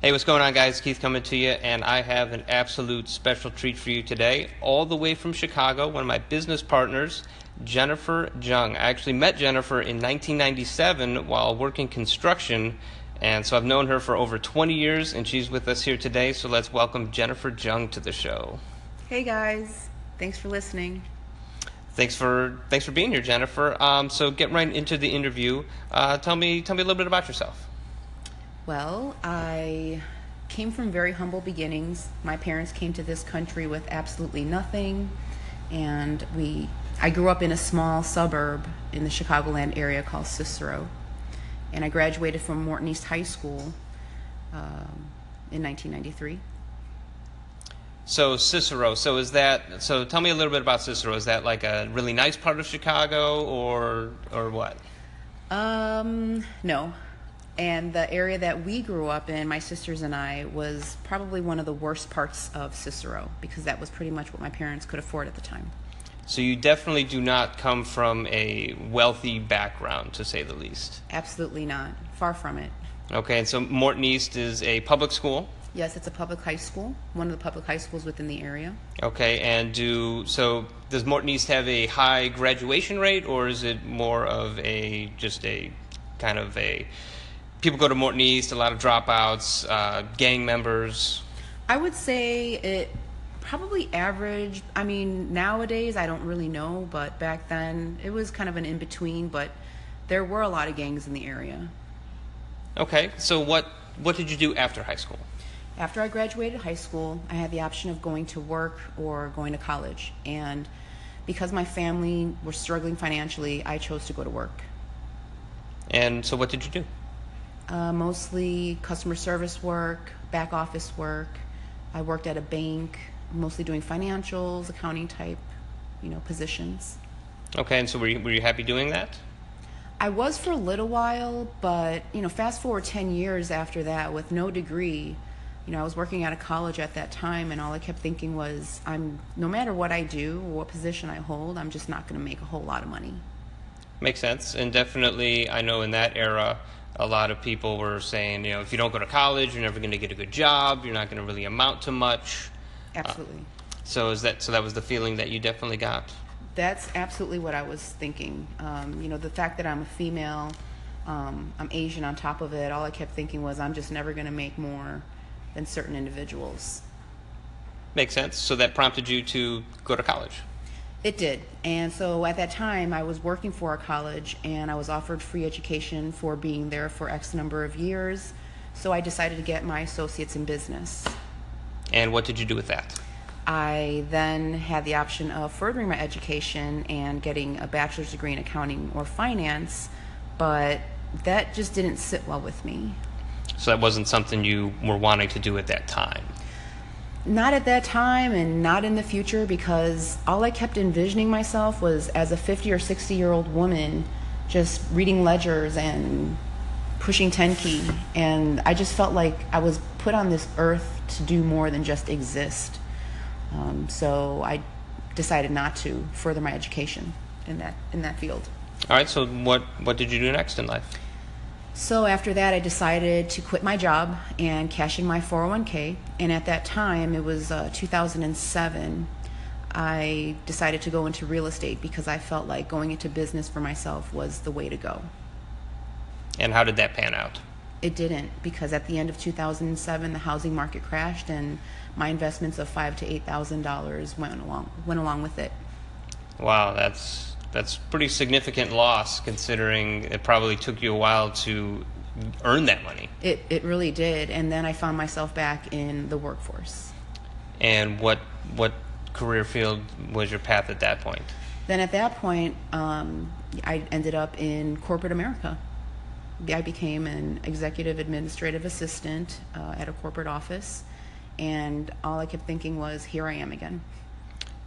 Hey, what's going on, guys? Keith coming to you, and I have an absolute special treat for you today, all the way from Chicago. One of my business partners, Jennifer Jung. I actually met Jennifer in 1997 while working construction, and so I've known her for over 20 years, and she's with us here today. So let's welcome Jennifer Jung to the show. Hey guys, thanks for listening. Thanks for thanks for being here, Jennifer. Um, so get right into the interview. Uh, tell me tell me a little bit about yourself. Well, I came from very humble beginnings. My parents came to this country with absolutely nothing, and we I grew up in a small suburb in the Chicagoland area called Cicero, and I graduated from Morton East High School um, in 1993. So Cicero. So is that? So tell me a little bit about Cicero. Is that like a really nice part of Chicago, or or what? Um, no. And the area that we grew up in, my sisters and I, was probably one of the worst parts of Cicero because that was pretty much what my parents could afford at the time. So you definitely do not come from a wealthy background, to say the least. Absolutely not. Far from it. Okay, and so Morton East is a public school. Yes, it's a public high school, one of the public high schools within the area. Okay, and do so does Morton East have a high graduation rate or is it more of a just a kind of a people go to Morton East, a lot of dropouts, uh, gang members? I would say it probably average. I mean, nowadays I don't really know, but back then it was kind of an in between, but there were a lot of gangs in the area. Okay, so what what did you do after high school? After I graduated high school, I had the option of going to work or going to college. And because my family were struggling financially, I chose to go to work. And so what did you do? Uh, mostly customer service work, back office work. I worked at a bank, mostly doing financials, accounting type, you know, positions. Okay, and so were you, were you happy doing that? I was for a little while, but you know, fast forward 10 years after that with no degree, you know, I was working at a college at that time, and all I kept thinking was, I'm no matter what I do or what position I hold, I'm just not going to make a whole lot of money. Makes sense, and definitely, I know in that era, a lot of people were saying, you know, if you don't go to college, you're never going to get a good job. You're not going to really amount to much. Absolutely. Uh, so is that so? That was the feeling that you definitely got. That's absolutely what I was thinking. Um, you know, the fact that I'm a female, um, I'm Asian on top of it. All I kept thinking was, I'm just never going to make more than certain individuals. Makes sense. So that prompted you to go to college. It did. And so at that time, I was working for a college and I was offered free education for being there for X number of years. So I decided to get my associates in business. And what did you do with that? I then had the option of furthering my education and getting a bachelor's degree in accounting or finance, but that just didn't sit well with me. So that wasn't something you were wanting to do at that time. Not at that time and not in the future because all I kept envisioning myself was as a 50 or 60 year old woman just reading ledgers and pushing 10 key. And I just felt like I was put on this earth to do more than just exist. Um, so I decided not to further my education in that, in that field. All right, so what, what did you do next in life? So after that, I decided to quit my job and cash in my 401k. And at that time, it was uh, 2007. I decided to go into real estate because I felt like going into business for myself was the way to go. And how did that pan out? It didn't because at the end of 2007, the housing market crashed, and my investments of five to eight thousand dollars went along went along with it. Wow, that's that's pretty significant loss considering it probably took you a while to earn that money. It it really did, and then I found myself back in the workforce. And what what career field was your path at that point? Then at that point, um, I ended up in corporate America. I became an executive administrative assistant uh, at a corporate office, and all I kept thinking was, "Here I am again."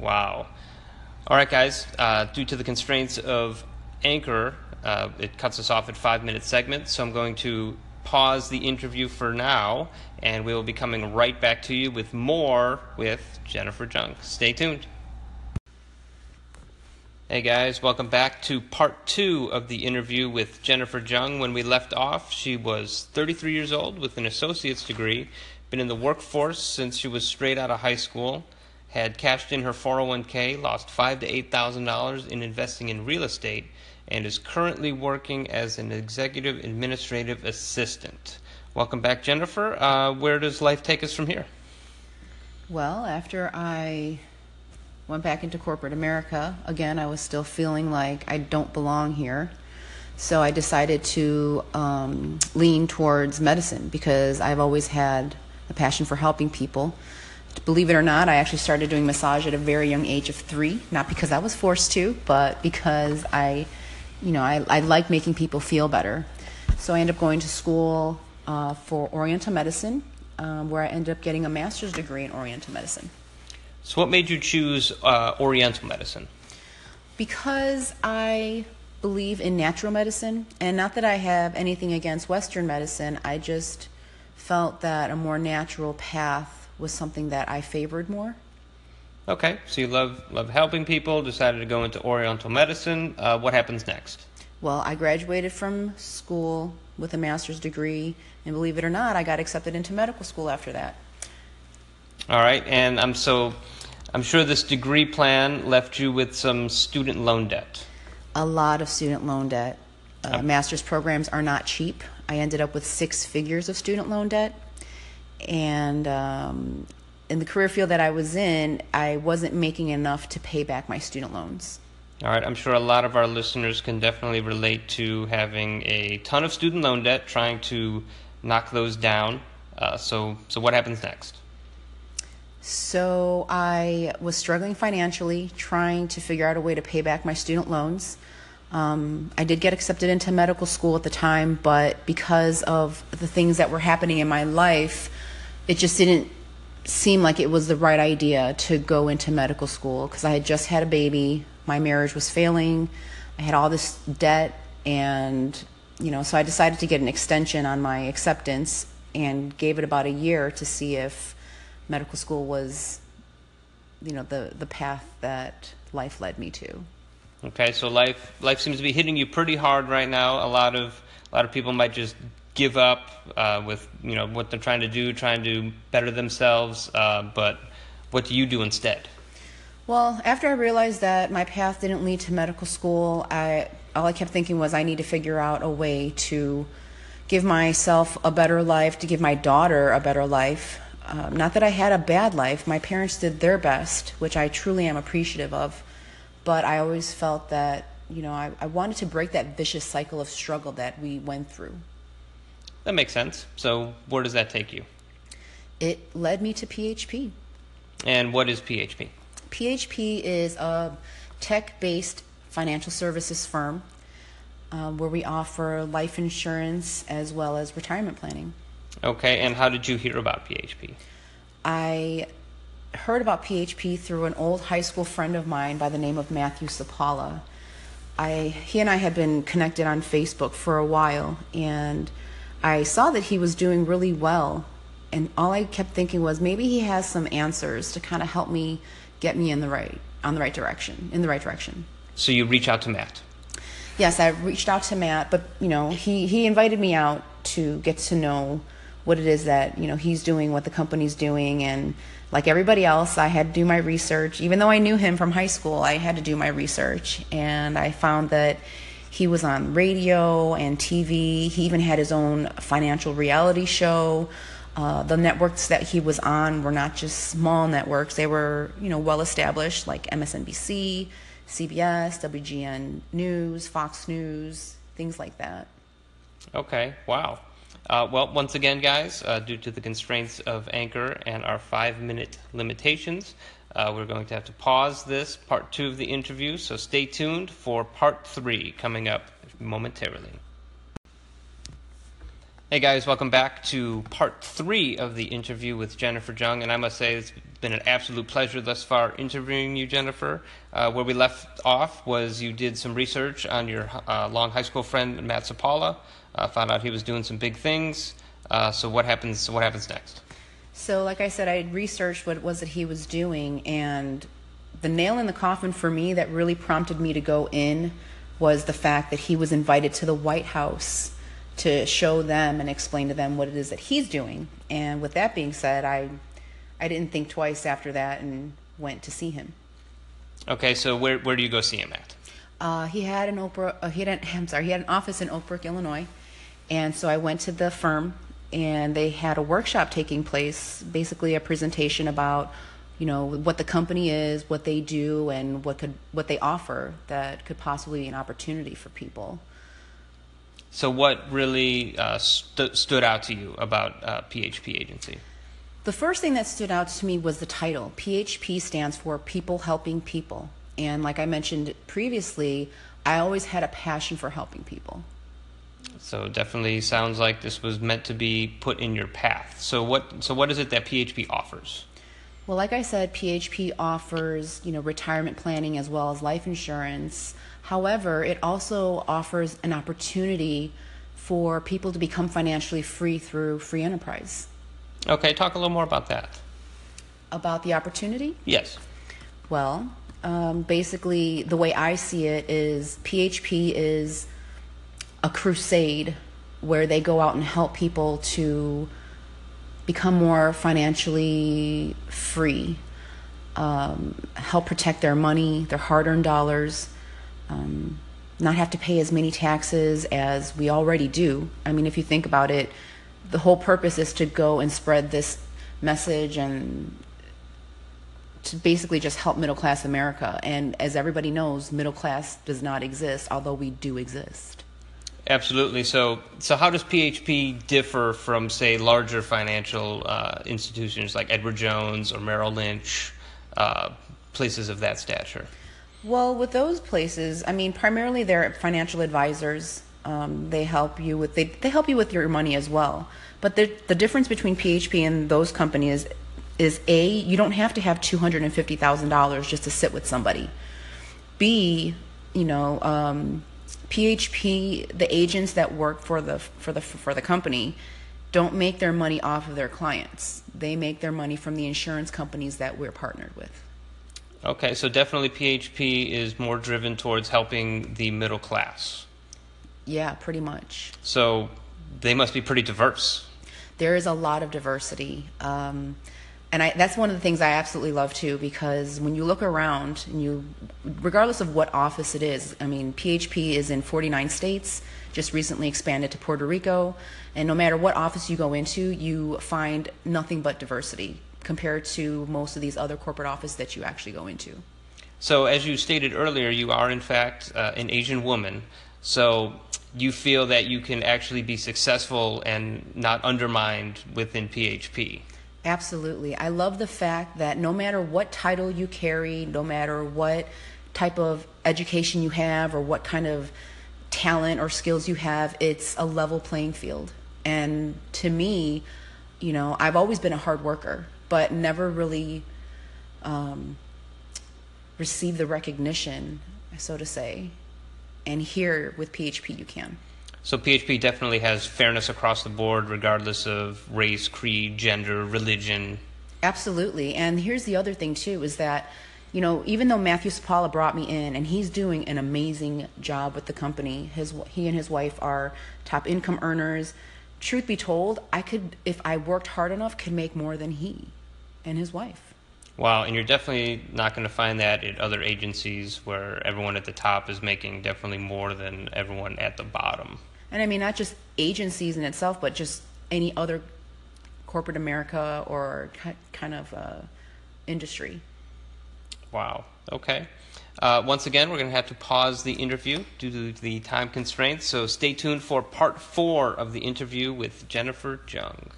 Wow. All right, guys. Uh, due to the constraints of Anchor, uh, it cuts us off at five minute segments, so I'm going to pause the interview for now, and we will be coming right back to you with more with Jennifer Jung. Stay tuned. Hey guys, welcome back to part two of the interview with Jennifer Jung. When we left off, she was 33 years old with an associate's degree, been in the workforce since she was straight out of high school, had cashed in her 401k, lost five to eight thousand dollars in investing in real estate, and is currently working as an executive administrative assistant. Welcome back, Jennifer. Uh, where does life take us from here? Well, after I went back into corporate America, again, I was still feeling like I don't belong here. So I decided to um, lean towards medicine because I've always had a passion for helping people. Believe it or not, I actually started doing massage at a very young age of three, not because I was forced to, but because I, you know, I, I like making people feel better. So I ended up going to school uh, for Oriental medicine, um, where I ended up getting a master's degree in Oriental medicine. So, what made you choose uh, Oriental medicine? Because I believe in natural medicine, and not that I have anything against Western medicine, I just felt that a more natural path was something that I favored more. Okay, so you love love helping people. Decided to go into Oriental medicine. Uh, what happens next? Well, I graduated from school with a master's degree, and believe it or not, I got accepted into medical school after that. All right, and I'm so I'm sure this degree plan left you with some student loan debt. A lot of student loan debt. Uh, Oh. master's programs are not cheap. I ended up with six figures of student loan debt, and um, in the career field that I was in, I wasn't making enough to pay back my student loans. All right, I'm sure a lot of our listeners can definitely relate to having a ton of student loan debt, trying to knock those down. Uh, so, so what happens next? So I was struggling financially, trying to figure out a way to pay back my student loans. Um, I did get accepted into medical school at the time, but because of the things that were happening in my life, it just didn't seem like it was the right idea to go into medical school because I had just had a baby, my marriage was failing, I had all this debt, and you know, so I decided to get an extension on my acceptance and gave it about a year to see if medical school was, you know, the the path that life led me to. Okay, so life life seems to be hitting you pretty hard right now. A lot of a lot of people might just give up uh, with you know what they're trying to do, trying to better themselves. Uh, but what do you do instead? Well, after I realized that my path didn't lead to medical school, I all I kept thinking was I need to figure out a way to give myself a better life, to give my daughter a better life. Um, not that I had a bad life. My parents did their best, which I truly am appreciative of. But I always felt that, you know, I, I wanted to break that vicious cycle of struggle that we went through. That makes sense. So where does that take you? It led me to PHP. And what is PHP? PHP is a tech based financial services firm um, where we offer life insurance as well as retirement planning. Okay, and how did you hear about PHP? I heard about PHP through an old high school friend of mine by the name of Matthew Sapaula. I, he and I had been connected on Facebook for a while, and I saw that he was doing really well. And all I kept thinking was maybe he has some answers to kind of help me get me in the right on the right direction, in the right direction. So you reach out to Matt. Yes, I reached out to Matt, but you know, he he invited me out to get to know what it is that you know he's doing, what the company's doing, and like everybody else, I had to do my research. Even though I knew him from high school, I had to do my research, and I found that he was on radio and TV. He even had his own financial reality show. Uh, the networks that he was on were not just small networks; they were, you know, well established, like MSNBC, CBS, WGN News, Fox News, things like that. Okay, wow. Uh, well, once again, guys, uh, due to the constraints of Anchor and our five minute limitations, uh, we're going to have to pause this part two of the interview. So stay tuned for part three coming up momentarily. Hey guys, welcome back to part three of the interview with Jennifer Jung. And I must say, it's been an absolute pleasure thus far interviewing you, Jennifer. Uh, where we left off was you did some research on your uh, long high school friend, Matt Sapaula. Uh, found out he was doing some big things. Uh, so what happens? What happens next? So, like I said, I had researched what it was that he was doing, and the nail in the coffin for me that really prompted me to go in was the fact that he was invited to the White House to show them and explain to them what it is that he's doing. And with that being said, I I didn't think twice after that and went to see him. Okay, so where where do you go see him at? Uh, he had an Oprah. Uh, he had an, I'm sorry. He had an office in Oak Brook, Illinois, and so I went to the firm, and they had a workshop taking place, basically a presentation about, you know, what the company is, what they do, and what could what they offer that could possibly be an opportunity for people. So, what really uh, st- stood out to you about uh, PHP Agency? The first thing that stood out to me was the title. PHP stands for People Helping People. And like I mentioned previously, I always had a passion for helping people. So definitely sounds like this was meant to be put in your path. So what so what is it that PHP offers? Well, like I said, PHP offers, you know, retirement planning as well as life insurance. However, it also offers an opportunity for people to become financially free through free enterprise. Okay, talk a little more about that. About the opportunity? Yes. Well, um, basically, the way I see it is PHP is a crusade where they go out and help people to become more financially free, um, help protect their money, their hard earned dollars, um, not have to pay as many taxes as we already do. I mean, if you think about it, the whole purpose is to go and spread this message and to basically just help middle class America. And as everybody knows, middle class does not exist, although we do exist. Absolutely. So, so how does PHP differ from, say, larger financial uh, institutions like Edward Jones or Merrill Lynch, uh, places of that stature? Well, with those places, I mean, primarily they're financial advisors. Um, they help you with they, they help you with your money as well. But the the difference between PHP and those companies is a you don't have to have two hundred and fifty thousand dollars just to sit with somebody. B, you know, um, PHP the agents that work for the for the for the company don't make their money off of their clients. They make their money from the insurance companies that we're partnered with. Okay, so definitely PHP is more driven towards helping the middle class. Yeah, pretty much. So they must be pretty diverse. There is a lot of diversity. Um, and I, that's one of the things I absolutely love too, because when you look around and you, regardless of what office it is, I mean, PHP is in 49 states, just recently expanded to Puerto Rico, and no matter what office you go into, you find nothing but diversity compared to most of these other corporate offices that you actually go into. So, as you stated earlier, you are in fact uh, an Asian woman. So, you feel that you can actually be successful and not undermined within PHP. Absolutely. I love the fact that no matter what title you carry, no matter what type of education you have, or what kind of talent or skills you have, it's a level playing field. And to me, you know, I've always been a hard worker, but never really um, received the recognition, so to say. And here with PHP, you can. So PHP definitely has fairness across the board, regardless of race, creed, gender, religion. Absolutely. And here's the other thing too is that, you know, even though Matthew Sapaula brought me in and he's doing an amazing job with the company, his he and his wife are top income earners. Truth be told, I could if I worked hard enough could make more than he and his wife. Wow, and you're definitely not going to find that at other agencies where everyone at the top is making definitely more than everyone at the bottom and I mean not just agencies in itself, but just any other corporate America or kind of uh, industry. Wow. Okay. Uh, once again, we're going to have to pause the interview due to the time constraints, so stay tuned for part four of the interview with Jennifer Jung.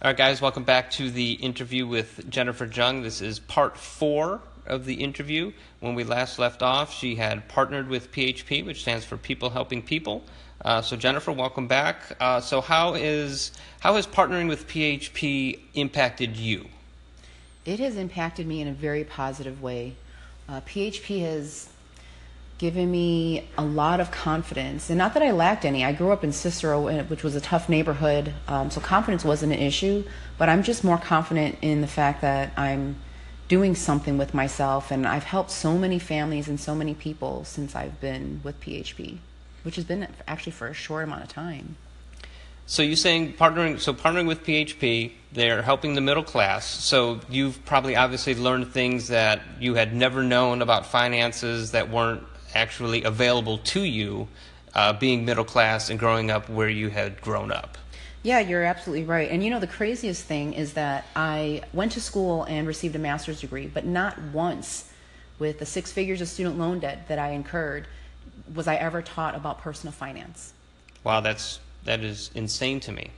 All right, guys, welcome back to the interview with Jennifer Jung. This is part four of the interview. When we last left off, she had partnered with PHP, which stands for People Helping People. Uh, so Jennifer, welcome back. Uh, so how is how has partnering with PHP impacted you? It has impacted me in a very positive way. Uh, PHP has given me a lot of confidence, and not that I lacked any. I grew up in Cicero, which was a tough neighborhood, um, so confidence wasn't an issue. But I'm just more confident in the fact that I'm doing something with myself. And I've helped so many families and so many people since I've been with PHP, which has been actually for a short amount of time. So you're saying partnering? So partnering with PHP, they're helping the middle class. So you've probably obviously learned things that you had never known about finances that weren't actually available to you, uh, being middle class and growing up where you had grown up. Yeah, you're absolutely right. And you know, the craziest thing is that I went to school and received a master's degree, but not once with the six figures of student loan debt that I incurred was I ever taught about personal finance. Wow, that's that is insane to me.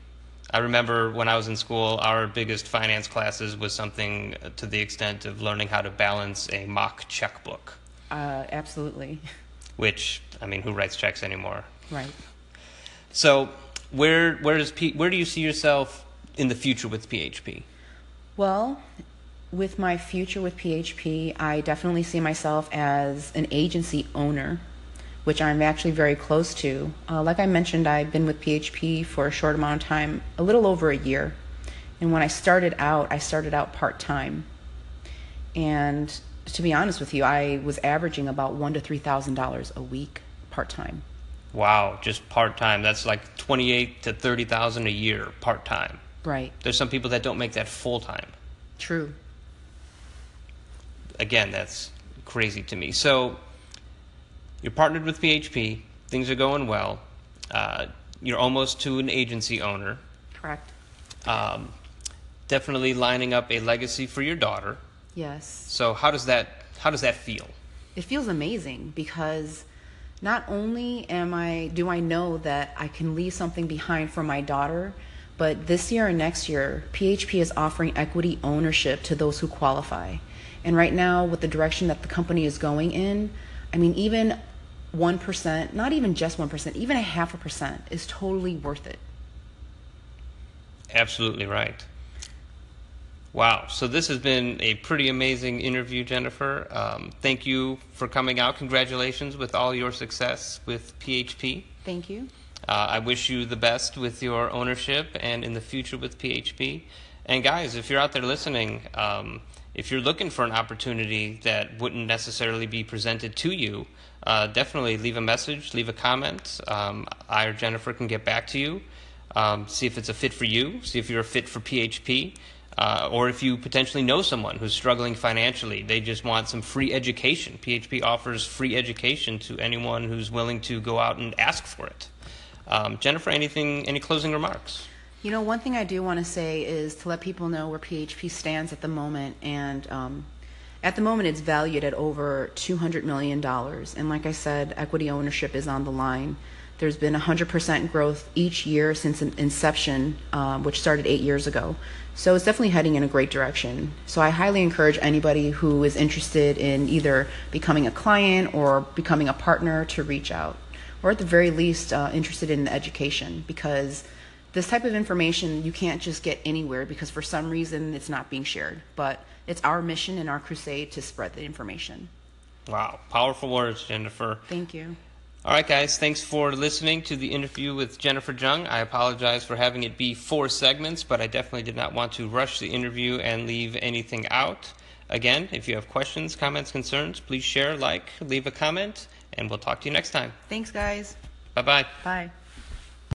I remember when I was in school, our biggest finance classes was something to the extent of learning how to balance a mock checkbook. Uh, absolutely. Which, I mean, who writes checks anymore? Right. So, where where does P, where do you see yourself in the future with PHP? Well, with my future with PHP, I definitely see myself as an agency owner which I'm actually very close to. Uh, like I mentioned, I've been with PHP for a short amount of time, a little over a year. And when I started out, I started out part time. And to be honest with you, I was averaging about one to three thousand dollars a week part time. Wow, just part time. That's like twenty eight to thirty thousand a year part time. Right. There's some people that don't make that full time. True. Again, that's crazy to me. So you're partnered with PHP. Things are going well. Uh, you're almost to an agency owner. Correct. Um, definitely lining up a legacy for your daughter. Yes. So how does that how does that feel? It feels amazing because not only am I do I know that I can leave something behind for my daughter, but this year and next year, PHP is offering equity ownership to those who qualify. And right now, with the direction that the company is going in, I mean, even 1%, not even just 1%, even a half a percent is totally worth it. Absolutely right. Wow. So this has been a pretty amazing interview, Jennifer. Um, thank you for coming out. Congratulations with all your success with PHP. Thank you. Uh, I wish you the best with your ownership and in the future with PHP. And guys, if you're out there listening, um, if you're looking for an opportunity that wouldn't necessarily be presented to you, uh, definitely leave a message, leave a comment. Um, I or Jennifer can get back to you, um, see if it's a fit for you, see if you're a fit for PHP, uh, or if you potentially know someone who's struggling financially. They just want some free education. PHP offers free education to anyone who's willing to go out and ask for it. Um, Jennifer, anything, any closing remarks? You know, one thing I do want to say is to let people know where PHP stands at the moment and um, at the moment, it's valued at over $200 million. And like I said, equity ownership is on the line. There's been 100% growth each year since inception, um, which started eight years ago. So it's definitely heading in a great direction. So I highly encourage anybody who is interested in either becoming a client or becoming a partner to reach out, or at the very least, uh, interested in the education because this type of information you can't just get anywhere because for some reason it's not being shared. But it's our mission and our crusade to spread the information. Wow, powerful words, Jennifer. Thank you. All right, guys, thanks for listening to the interview with Jennifer Jung. I apologize for having it be four segments, but I definitely did not want to rush the interview and leave anything out. Again, if you have questions, comments, concerns, please share, like, leave a comment, and we'll talk to you next time. Thanks, guys. Bye-bye. Bye.